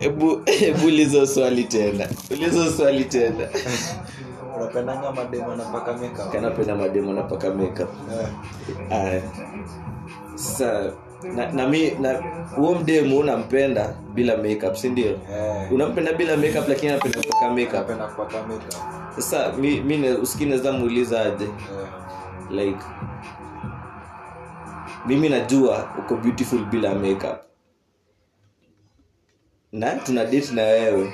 hebu hebu ulizo swali tena. Ulizo swali tena. Unapendanga mademu anapaka makeup? Kanapenda mademo napaka makeup. Eh, sasa na, na mi na huo mdemu unampenda bila makeup si ndio? Yeah. unampenda bila makeup lakini anapenda kupaka makeup. Sasa mi, mi ne- usikii naweza muuliza aje? Yeah. like mimi najua uko beautiful bila makeup na tuna date na wewe.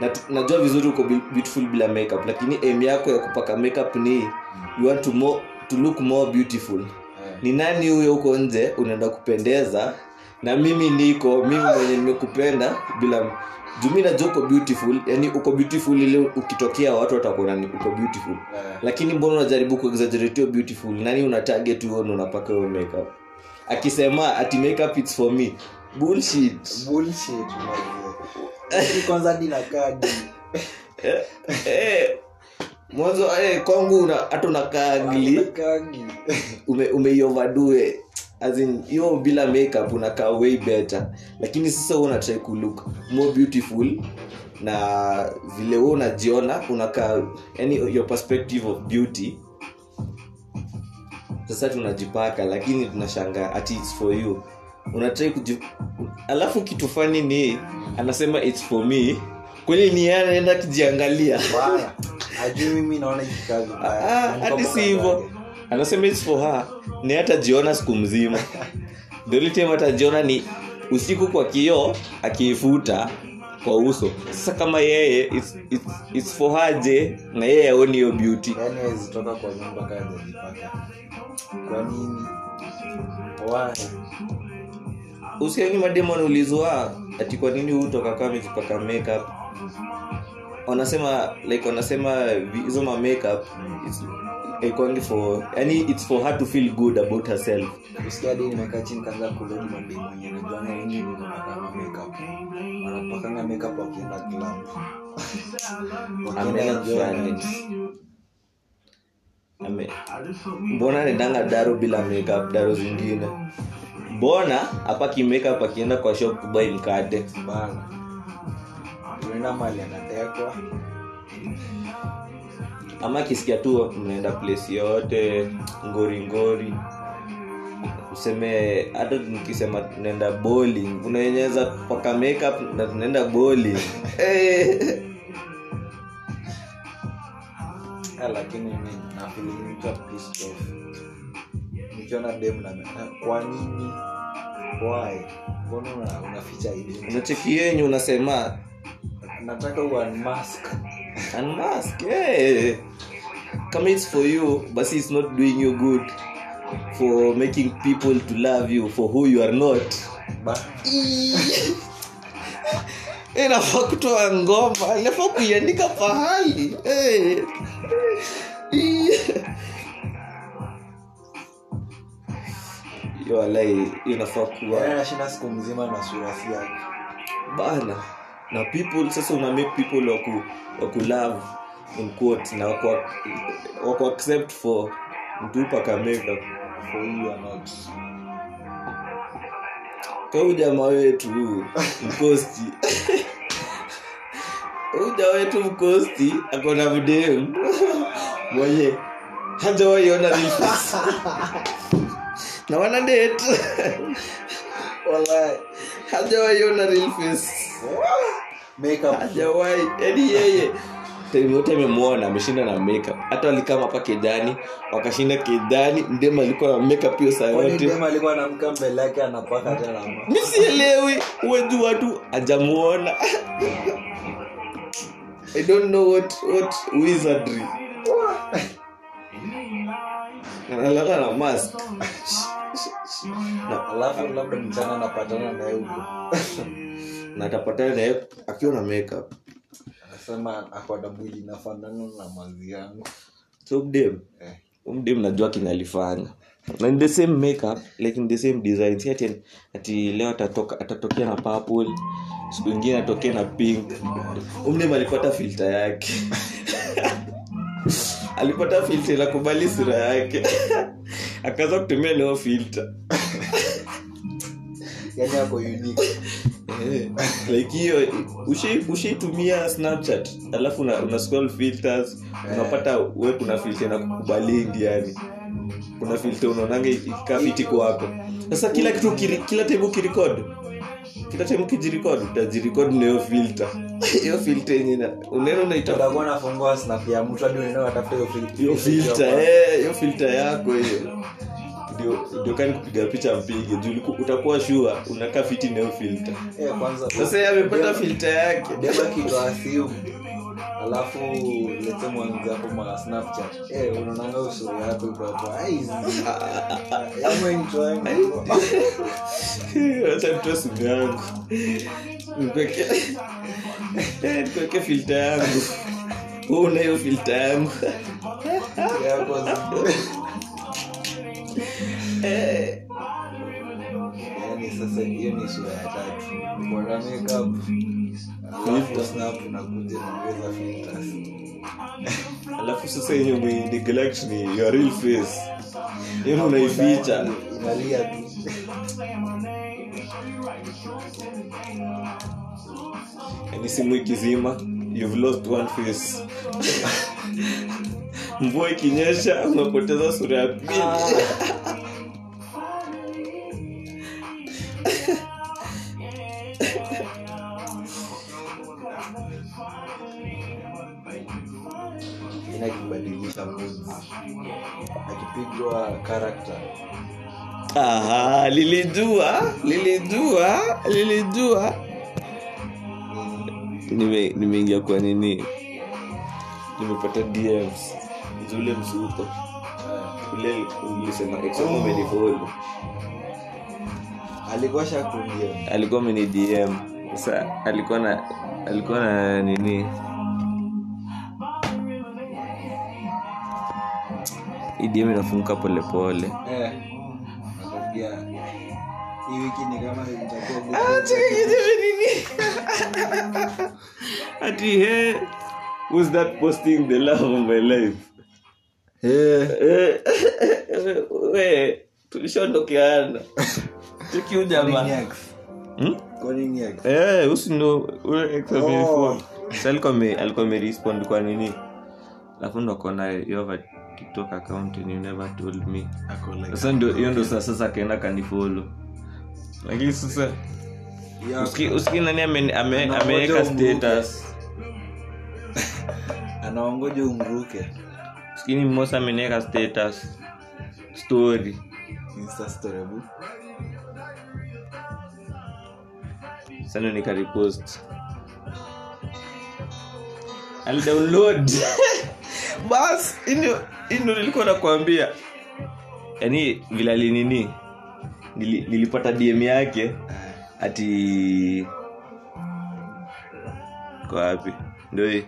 Na najua vizuri uko beautiful bila makeup lakini aim yako ya kupaka makeup ni you want to, more, to look more beautiful. Ni nani huyo huko nje unaenda kupendeza? Na mimi niko mimi mwenye nimekupenda bila jumi najua uko beautiful yani uko beautiful ile ukitokea watu watakuona ni uko beautiful. Yeah. lakini mbona unajaribu kuexaggerate hiyo beautiful? Nani una target huo unapaka hiyo makeup? Akisema ati makeup it's for me bullshit. Bullshit kwanza hadi nakaa di eh, eh, mwanzo eh, kwangu una- hata gli Nakaangi. ume, umeioverdoe. As in hiyo bila makeup unakaa way better. Lakini sasa wewe unatry kulook more beautiful na vile wewe unajiona unakaa yani your perspective of beauty. Sasa tunajipaka lakini tunashangaa ati it's for you unatrai kuji alafu kitu fani ni anasema it's for me. Kweli ni yeye anaenda mbaya. Ah, Yaani hadi si hivyo. anasema it's for her. Ni hatajiona siku mzima. Only hatajiona ni usiku kwa kioo akiifuta kwa uso. Sasa kama yeye it's, it's, it's for her je? Na yeye aoni hiyo beauty. Yani hawezi kwa nyumba kaa hajajipaka kwa nini? Why? Usiani mademo wanaulizwa ati kwa nini hutoka kama amejipaka makeup? Wanasema like wanasema hizo ma makeup ikwangi for yani it's for her to feel good about herself. Usikia hadi nimekaa chini kaanza kulodi mademu wenye najuanga wengi wanapakanga makeup. Wanapakanga makeup wakienda club wakienda Ameenda kufanya enjoyment. Ame- mbona nendanga daro bila makeup daro zingine mbona hapa kimeka pakienda kwa shop kubai mkate? Bana. Unaenda mali anatekwa. Ama kisikia tu mnaenda place yoyote ngori ngori. Useme hata nikisema tunaenda bowling unaenyeza paka makeup na tunaenda bowling. Eh. Ah, lakini mi nafilinika pissed off nikiona dem na na- kwa nini? Why? Mbona una- unaficha identity unacheki yenyu unasema nataka uunmask unmask. Eh. kama it's for you basi it's not doing you good for making people to love you for who you are not. Inafaa kutoa ngoma inafaa kuiandika pahali Eh. Yo, walai inafaa kuwa Yaani anashinda siku mzima na surasi yake bana na people sasa una make people waku, waku love in quotes na waku, waku accept for mtupa kameka for you or not. Kau jamaa wetu mkosti. Uja wetu mkosti akona mdem mwenye hajawaiona na wana date. Wallahi. Hajawaiona real face. Makeup. Hajawahi. Yani yeye. Yote amemwona ameshinda na makeup. Hata walikaa hapa kejani wakashinda kejani ndema alikuwa na makeup hiyo saa yote. Mi sielewi. Uweju watu ajamuona i don't know what, what wizardry. Analala na mask na, alafu labda mchana napatana naye huko na naye akiwa na makeup. Anasema akona mwili inafanana na mazi yangu. So mdem eh. mdem najua kinalifanya na in the same makeup like in the same design. Si ati, ati leo atatoka atatokea na purple siku ingine atokee na pink. Umdem alipata filter yake. Alipata filter inakubali sura yake. Akaanza kutumia leo filter yani ako unique. Eh, like hiyo ushai- ushaitumia snapchat alafu una, una scroll filters unapata we kuna filter na kukubalingi yani kuna filter unaonanga ikikaa fiti kwako. Sasa kila kitu kiri, kila time ukirekod kila time ukijirekod utajirekod na hiyo filter. Hiyo filter yenye unaenda unaita nafungua snap ya mtu hadi unaenda watafuta hiyo filter. Hiyo filter yako hiyo ndio ndio kani kupiga picha mpige juu utakuwa shua unakaa fiti nayo filter. Eh, kwanza sasa yeye amepata filter yake. simu. Alafu lete mwanzi hapo ma snapchat. Eh unaonanga usuri yako iko hapo. Acha nitoe simu yangu. Nipeke nipeke filter yangu. Wewe unayo hiyo filter yangu. Yako yani sasa hiyo ni sura ya tatu. Bora makeup. Alafu snap unakuja naongeza filters. Alafu sasa yenye umeneglect ni your real face. Hiyo unaificha. Inalia tu. Yani simu ikizima you've lost one face mvua ikinyesha umepoteza sura ya pili. Ina kibadilisha moods akipigwa character. Aha, lilijua lilijua lilijua Nime- nimeingia kwa nini? Nimepata dms zule msuko ule ulisema example umenifollow alikuwa shakundia alikuwa ameni dm sasa alikuwa na alikuwa na nini? Idm inafunguka polepole eh. Hii wiki ni kama ati he who's that posting the love of my life we tulishaondokeana tukiu jamaa usi ndo ule ex amenifollow. Sasa alikuwa amerespond kwa nini? Alafu ndo you tiktok account and you never told me. Sasa ndio hiyo ndo sasa akaenda kanifolo lakini sasa usiki nani ameweka status? Anaongoja umruke usikini mmosa ameweka status story. Insta story bu sana nikaripost alidownload bas ino nilikuwa nakwambia. Yaani vile alinini nili, nilipata dm yake ati kwa wapi? Ndio hii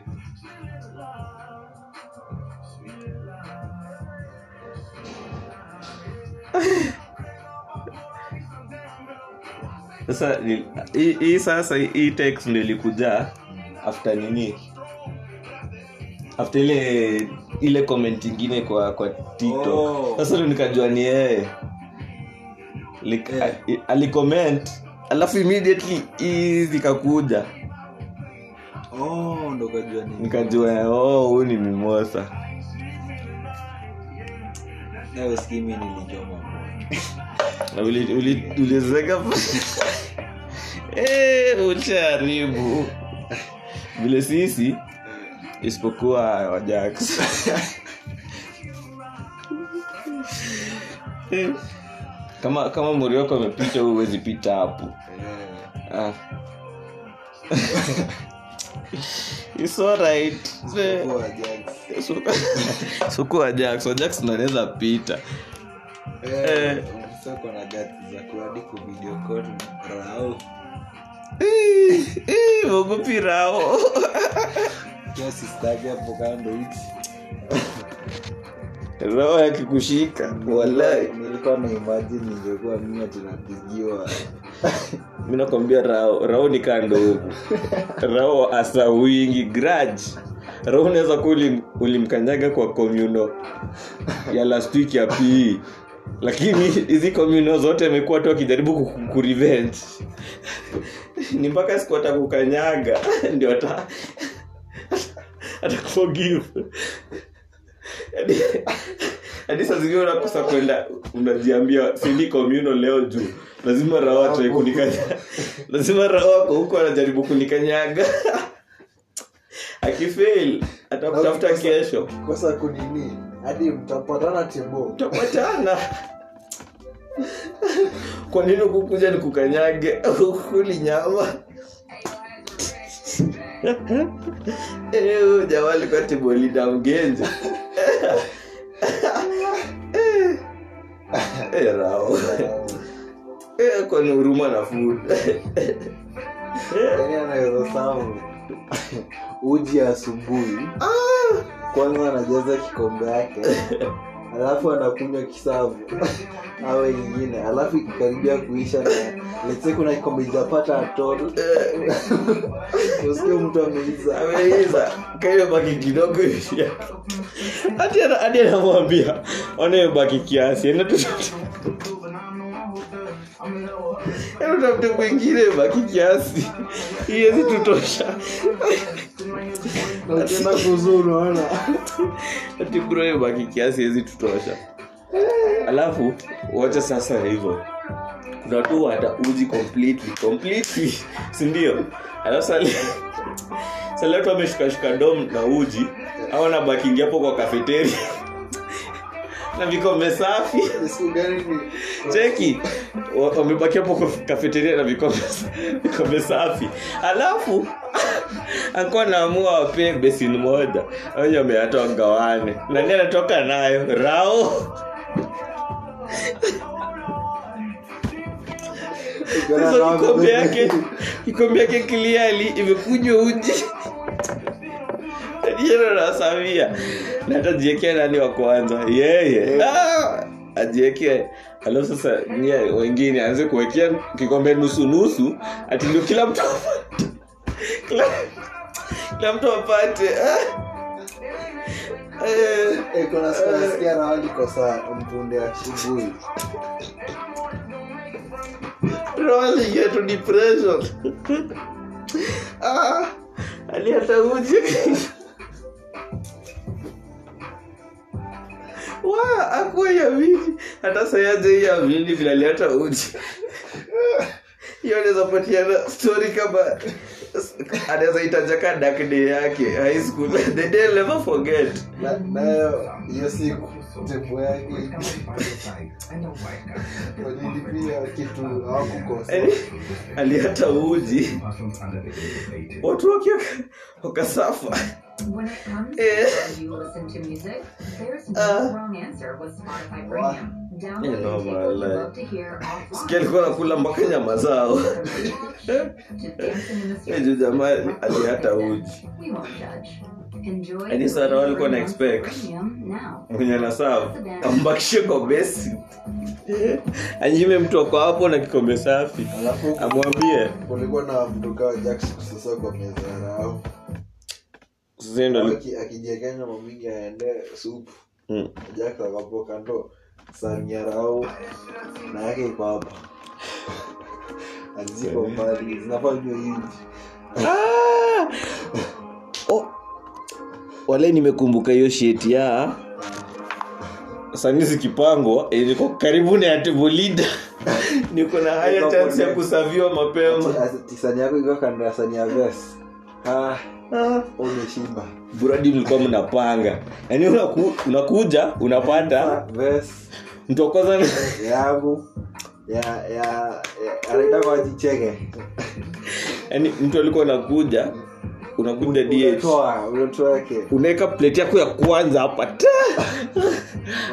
sasa ni- hii hii sasa hii text ndio ilikuja after nini? After ile ile comment ingine kwa kwa tiktok. Oh. sasa ndio nikajua ni yeye. Like, a- alicomment. Alafu immediately hii zikakuja. Oh ndo kajua ni nikajua oh huyu ni mimosa. Nilijoma na uli- uli- ulizeka Eh, vile sisi isipokuwa wajax Eh, kama kama wako amepita huu huwezi pita hapo. Eh, ah. It's alright. Eh, kwa Ajax. so- so kuwa Ajax, Ajax ndo anaweza pita. Eh, soko na gati za kuadi ku video call rao. Eh, rao. Kia sistage hapo kando hivi. Roho yakikushika walai nilikuwa na imagine ingekuwa mimi tunapigiwa napigiwa. Mi nakwambia rao rao ni kando huku. Rao asa wingi graj rao unaweza kuwa ulim, ulimkanyaga kwa komuno ya last week ya pe lakini hizi komuno zote amekuwa tu akijaribu ku- kurevenge. Ni mpaka siku atakukanyaga ndio ata atakuforgive Hadi- saa zingine unakosa kwenda unajiambia sindi communal leo juu. Lazima raha kunikanyaga lazima raha wako huko anajaribu kunikanyaga. Akifail atakutafuta kesho. kosa kunini hadi mtapatana timo mtapatana. Kwa nini ukukuja ni kukanyage ukuli nyama. Eh, jamaa alikuwa tibolida mgenzi. Eh, rao. Eh, kwani huruma na samu uji asubuhi. Kwanza anajaza kikombe yake. Alafu anakunywa kisavu. Awe ingine. Alafu ikikaribia kuisha na letse kuna kikombe ijapata atol usikie mtu ameiza. Ameiza. Kaiyobaki kidogo hati anamwambia onayobaki kiasi. Enda utafute kwingine baki kiasi. Iwezi tutosha. Na kuzuru unaona ati bro baki kiasi iwezi tutosha. Alafu wacha sasa hivyo. Kuna tu hata uji completely completely. Sindio alafu salatu ameshukashuka dom na uji. Au na bakingi hapo kwa kafeteri na vikombe safi cheki wa- wamebaki hapo kafeteria na vikombe vikombe safi alafu akuwa naamua wapee besin moja. Wenye wameata wagawane nani anatoka nayo? Rao. Kikombe yake kikombe yake kiliali imekunywa uji. Jeno nasamia na hata jiekea nani wa kwanza? Yeye. Ah, ajiekee alafu sasa nyie wengine aanze kuwekea kikombe nusu nusu ati ndio kila mtu kila, kila mtu apate. Kuna siku nasikia rawadi mpunde asubuhi. Rolling yetu depression ah, aliata uji wa akuwa yamini hata sayaje yamini vili vile aliata uji. Hiyo anaweza patiana story kama anaweza itajaka dark yake high school. The day never forget. Nayo hiyo siku tembo yake. Walilipia kitu hawakukosa. Yaani, aliata uji. Watu wakasafa When it comes Eh. to how you listen to music, there's no Ah. wrong answer with Spotify Wow. Premium. Sikia alikuwa nakula mpaka nyama zao juu jamaa aliata uji We won't judge. Enjoy Yaani the sana walikuwa na Premium expect. Mwenye anasafu ambakishe kwa besi anyime mtu ako hapo na kikombe safi amwambie kulikuwa na mtuka wa sasa kwa meza ya rao sasa ndo li- Aki- akijiekea nyama mingi aende supu. Mm. jacks akapo kando sahani na yake iko hapa. Aziko mbali. Zinafaa jua hivi Ah! Wale nimekumbuka hiyo sheti ya sani zikipangwa niko karibu na yatebulida niko na haya chansi ya kusaviwa mapema. Tisani yako iko kando ya sani ya ves ah, Ah. buradi mlikuwa mnapanga. Yaani unaku, unakuja unapata. Mtokoza yangu ya ya ya- anaita kwa jicheke yaani mtu alikuwa anakuja unakuja dh unatoa unatoa unaweka plate yako ya kwanza hapa ta!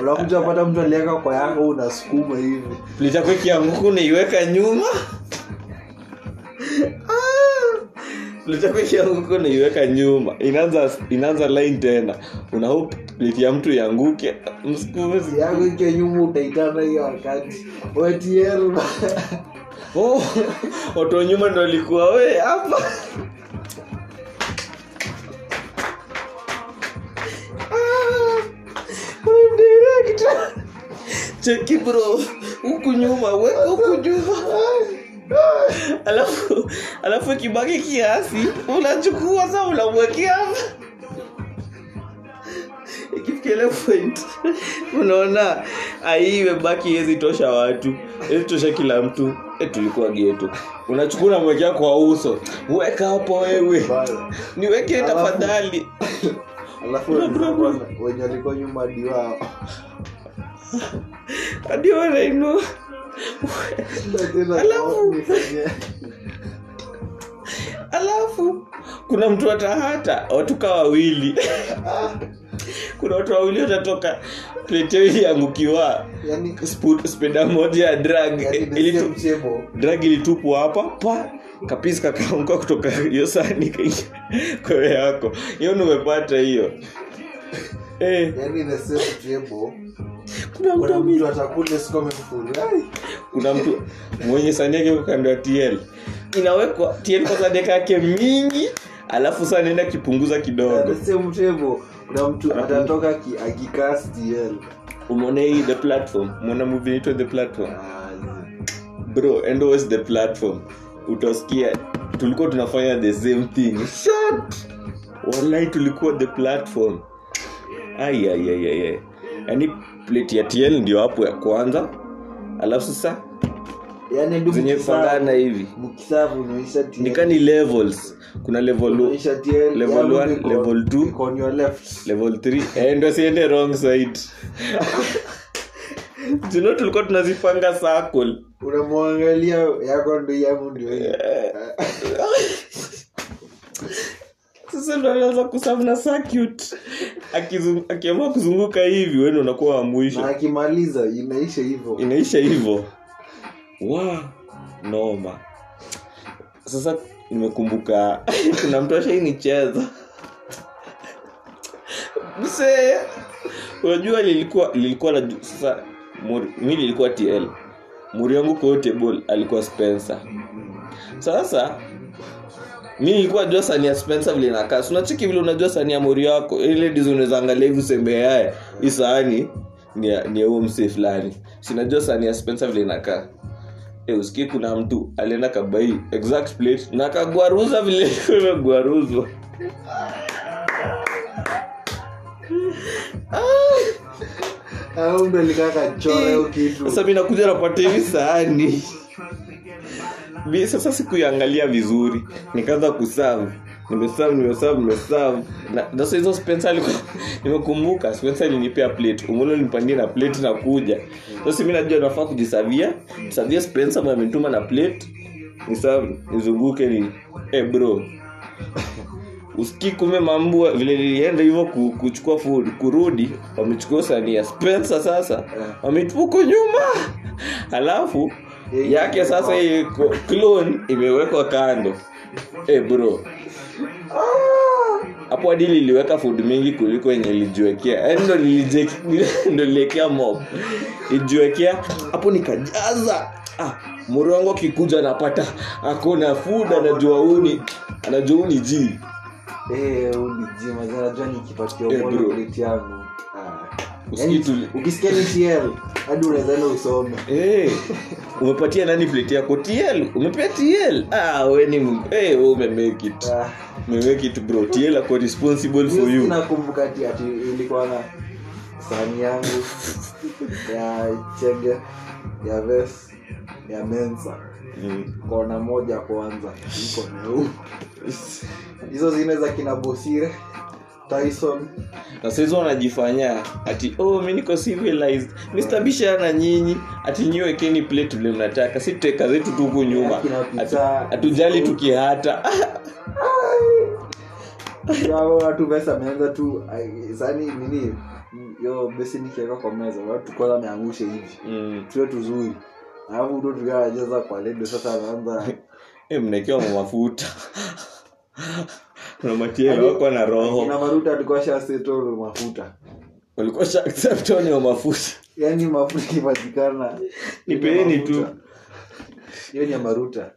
unakuja pata mtu aliweka kwa yako unasukuma hivi. Plate yako ikianguka unaiweka nyuma! Plate huko naiweka nyuma. Inaanza inaanza line tena. Una hope ya mtu ianguke. Msukume yangu nyuma utaitana hiyo wakati. Wetl oh, watu wa nyuma ndo alikuwa we hapa. Ah, cheki bro huku nyuma weka huku nyuma alafu alafu ikibaki kiasi unachukua sa unamwekea ile point unaona ai imebaki iwezi tosha watu. Iwezi tosha kila mtu. E, tulikuwa geto unachukua unamwekea kwa uso. Weka hapo wewe. Niweke tafadhali. Alafu wenye- walikuwa nyuma hadi wao. Hadi wanainua Alafu- alafu. Kuna mtu atahata watuka wawili. Kuna watu wawili watatoka yao iliangukiwa yani speda moja ya drag yani ilitu, drag ilitupwa hapa pa kapisi kakaanguka kutoka hiyo sani kwewe yako. Hiyo nimepata hiyo. Eh, yani. Kuna mtu atakule siku kuna mtu mwenye sani yake kando ya tl inawekwa tl kwa sadeka yake mingi alafu saa naenda kipunguza kidogo. The kuna mtu atatoka ki- akikaa stl umeona hii the platform? Umeona movie the platform? Bro and always the platform? Utasikia tulikuwa tunafanya the same thing. Shut! Wallahi tulikuwa the platform. Aiaiaiai yaani plate ya tl ndio hapo ya kwanza. Alafu sasa yani ndio zenye mkisavu- hivi. Nikani levels? Kuna level level iko- level left. Level 3 eh, ndo siende wrong side. Tuno tulikuwa tunazipanga circle? Unamwangalia yako ndo yamu ndio hii. sasa ndo anaanza kusavu na circuit. Akiamua kuzunguka hivi weni unakuwa wa na mwisho akimaliza inaisha hivyo. Inaisha hivyo. Wa noma. Sasa nimekumbuka kuna mtu ashainicheza msee unajua lilikuwa lilikuwa na sasa muri- mi lilikuwa tl muri yangu hiyo table alikuwa spencer. Sasa mi nilikuwa najua sania spencer vile nakaa Si unacheki vile unajua sania mori yako ile dizo unaweza angalia hivi useme yae hii sahani ni huo msee fulani. Sinajua sania spencer vile nakaa e, usikii kuna mtu alienda kabai exact plate na kagwaruza vile imegwaruzwa. Kitu. Sasa mi nakuja napata hivi sahani sasa sikuiangalia vizuri. Nikaanza kusavu nimesavu nimesavu nimesavu na sasa hizo spencer nimekumbuka. Spencer alinipea plate. Umulo nipangie na plate na kuja. Sasa mi najua nafaa kujisavia. Savia spencer amenituma na plate. Nisavu nizunguke ni eh bro. Usikii kume mambua vile nilienda hivyo kuchukua food kurudi wamechukua sania ya spencer sasa. Wametuko nyuma. Halafu yake sasa hii clone imewekwa kando. Hey bro. Hapo hadi liliweka food mingi kuliko yenye ilijiwekea Yaani ndo ndo niliekea mob. Ijiwekea hapo nikajaza. Ah, moro wangu akikuja anapata. Akona food anajua uni anajua uni ji Eh, ulijima zinajua nikipatia Eh, umono bro. plate yangu ukisikia ni tl hadi usome. Hey, umepatia nani plate yako? Tl umepea tl ah, we hey, we umemake it. Ah. umemake it bro. Tl ako responsible for you. nakumbuka ati ati ilikuwa na sahani yangu ya chege ya ves ya mensa. Mm. kona moja kwanza iko neu hizo zine za kina bosire tyson. Na saizi wanajifanya ati oh mi niko civilized. Mistabisha na nyinyi ati nyiwekeni plate vile mnataka. Si teka zetu tu huku nyuma. Hatujali tukihata. Watu pesa ameanza tu sani nini yo besi nikiweka kwa meza watu kwanza ameangushe hivi. Mm. tuwe tuzuri alafu ndo tukaajeza kwa ledo sasa anaanza e, mnaekewa mafuta na matielo wako na roho. Na maruta alikuwa shasetolo mafuta. Walikuwa sha accept mafuta. Yaani mafuta ikipatikana Nipeeni tu. hiyo ni ya maruta.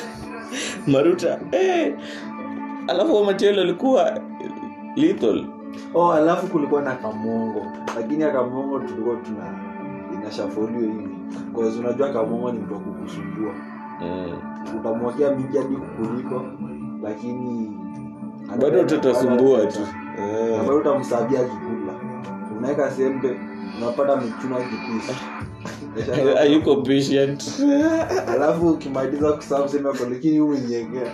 Maruta eh. alafu matielo alikuwa lethal. Oh alafu kulikuwa na kamongo. Lakini akamongo tulikuwa tuna inashafolio hivi. Unajua kamongo ni mtu wa kukusumbua. Mm. utamwakia mingi hadi kukuliko lakini bado tutasumbua tu. Eh. bado utamsabia kikula unaweka sembe unapata mchuna kipisi hayuko patient alafu ukimaliza kusabu sema lakini umenyegea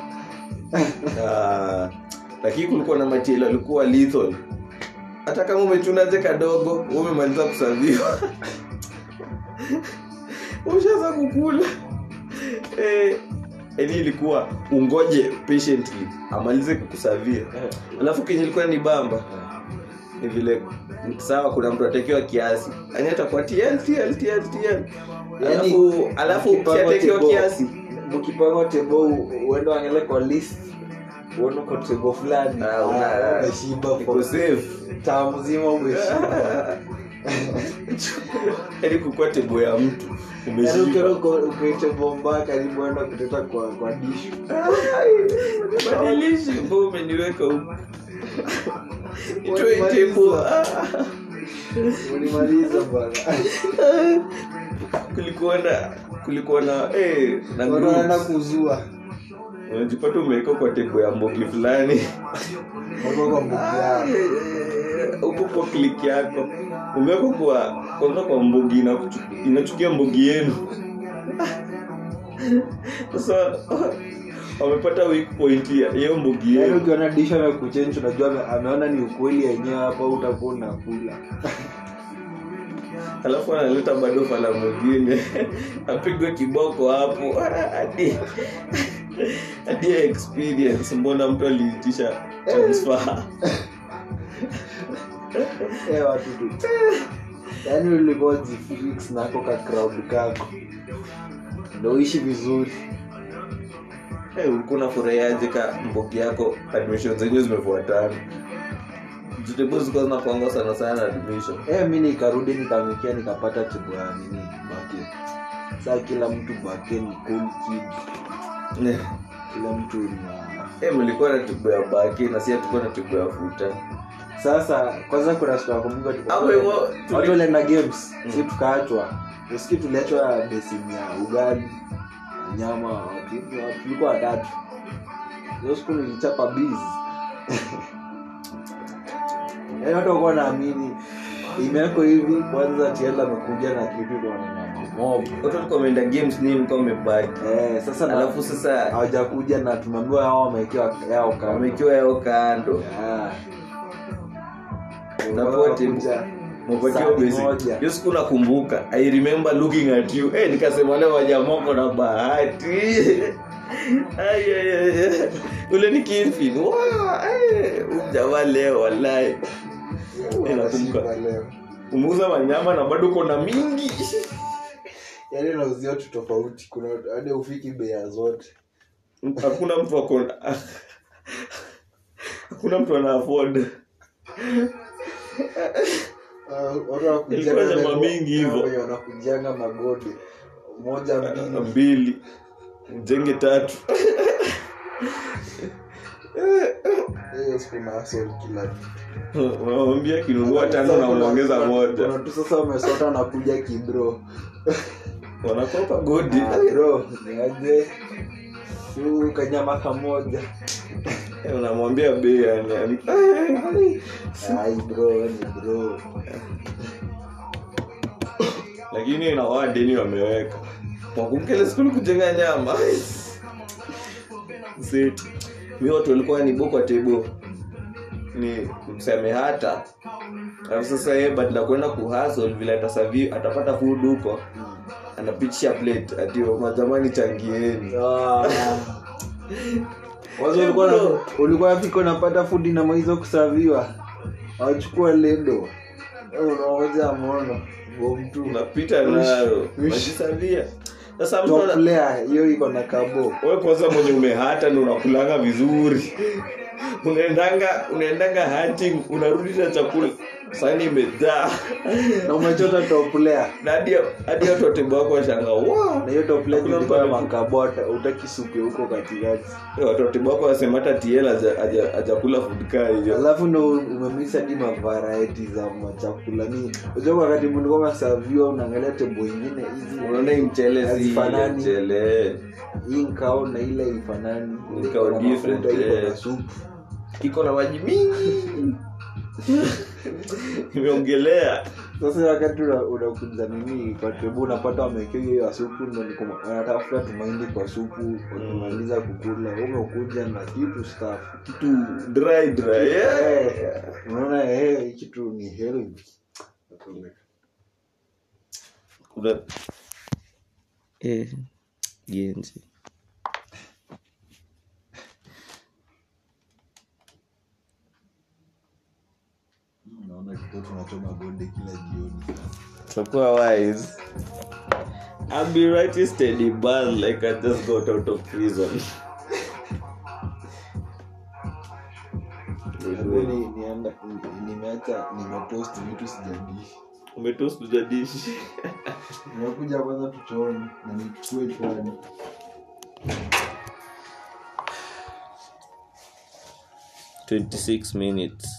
Ah, lakini kulikuwa na matielo alikuwa lethal. Hata kama umechunaje kadogo umemaliza kusaviwa ushaza kukula. Eh, yani ilikuwa ungoje patiently amalize kukusavia. Alafu kenye ilikuwa ni bamba ni vile sawa kuna mtu atekewa kiasi. Yani atakuwa tl tl tl tl alafu alafu ukiatekewa kiasi. Mkipanga tebo uende wangele kwa list uone tebo fulani. Ah, umeshiba mzima umeshiba yani kukua tebo ya mtu Yaani uko- uko karibu enda kuteta kwa kwa dishu badilishi umeniweka huku itoe tebo ulimaliza bana kulikuwa na kulikuwa na eh, na kuzua. Unajipata umeweka kwa tebo ya mbogi fulani huko kwa kliki yako. Umewekwa kwa kwanza kwa mbugi inachukia mbugi yenu? Sasa wamepata weak point ya hiyo mbugi yaani yenu. ukiona dish amekuchenji unajua ameona ni ukweli yenyewe hapa utakuwa unakula. Alafu analeta bado fala mwingine. Apigwe kiboko hapo. Hadi hadi experience. Mbona mtu aliitisha transfer Eh, watu tu. Yaani ulikuwa jifix nako ka crowd kako. Ndo uishi vizuri. Eh, ulikuwa unafurahiaje ka mbogi yako admission zenyewe zimefuatana? Jutebo zilikuwa zinakuanga sana sana admission. Eh, mi nikarudi nikamikia nikapata ya nini? Bake. Saa kila mtu bake ni cool kid. Eh, kila mtu na eh, mlikuwa na tibu ya baki na si tulikuwa na tibu ya futa sasa kwanza kuna siku nakumbuka watu walienda games si tukaachwa uski tuliachwa besini ya ugali nyama tulikuwa watatu. Hiyo siku nilichapa biz yaani watu wakuwa naamini imeweko hivi kwanza tienda amekuja na kitu games mmebaki eh, sasa alafu sasa hawajakuja na tumeambiwa yao kando. wamekiwa yao kando. Hiyo siku nakumbuka. I remember looking at you. Hey, nikasema leo wajamoko na bahati. Ule ni kifin Wow, eh, jamaa leo wallahi. Eh, nakumbuka. Umeuza manyama na bado uko na mingi. Yaani nauzia tu tofauti. Kuna hadi ufiki bea zote. Hakuna mtu akona hakuna mtu ana afford Jamaa mingi hivyo. magodi. Moja mbili. mbili. Mjenge tatu. Unawambia kinunua tano na unaongeza moja. tu sasa umesota nakuja kibro. Wanakopa godi. Bro niaje kanyama kamoja unamwambia bei yani yani, bro ni bro. Lakini na wao wameweka. Wakumkele skuli kujenga nyama. Zeti. mi watu walikuwa ni boko tebo ni mseme hata. Alafu sasa yeye badala kwenda kuhasol vile atasavi atapata food huko. Anapitisha plate atio majamani changieni. Ah. Wazo ulikuwa nafika unapata fudi na maizo kusaviwa? Awachukua ledo. Unaoja mono bomtu unapita nayo. Sasa mtu layer hiyo iko na kabo. Wewe kwanza mwenye umehata ni unakulanga vizuri. Unaendanga unaendanga hunting unarudi na chakula sani imejaa. Na umechota toplea na hadi hadi watu wako washanga wow na hiyo toplea Hakuna makabota. Utaki supe huko katikati. Watoto wako wasema hata tiel hajakula food kaa hiyo. Alafu ndo umemisa hadi mavarieti za machakula ni unajua wakati mlikuwa masaviwa unaangalia tembo ingine hizi. Unaona hii mchele si mchele. Hii nkao na ile ifanani Nkao different, iko na maji mingi imeongelea sasa wakati una- unakuja nini kwa tebu unapata ya supu wanatafuta tumaindi kwa supu wakimaliza kukula. Umekuja na kitu staff kitu dry dry yeah. Eh, unaona eh, kitu ni healthy. Kuna eh genzi naona kiko tunachoma bonde kila jioni. Tutakuwa wise I'll be right steady bad like I just got out of prison. Nienda nimeacha nimepost vitu sijadishi Umetoast hujadishi. nimekuja kwanza tuchoni na nichukue chwani. Minutes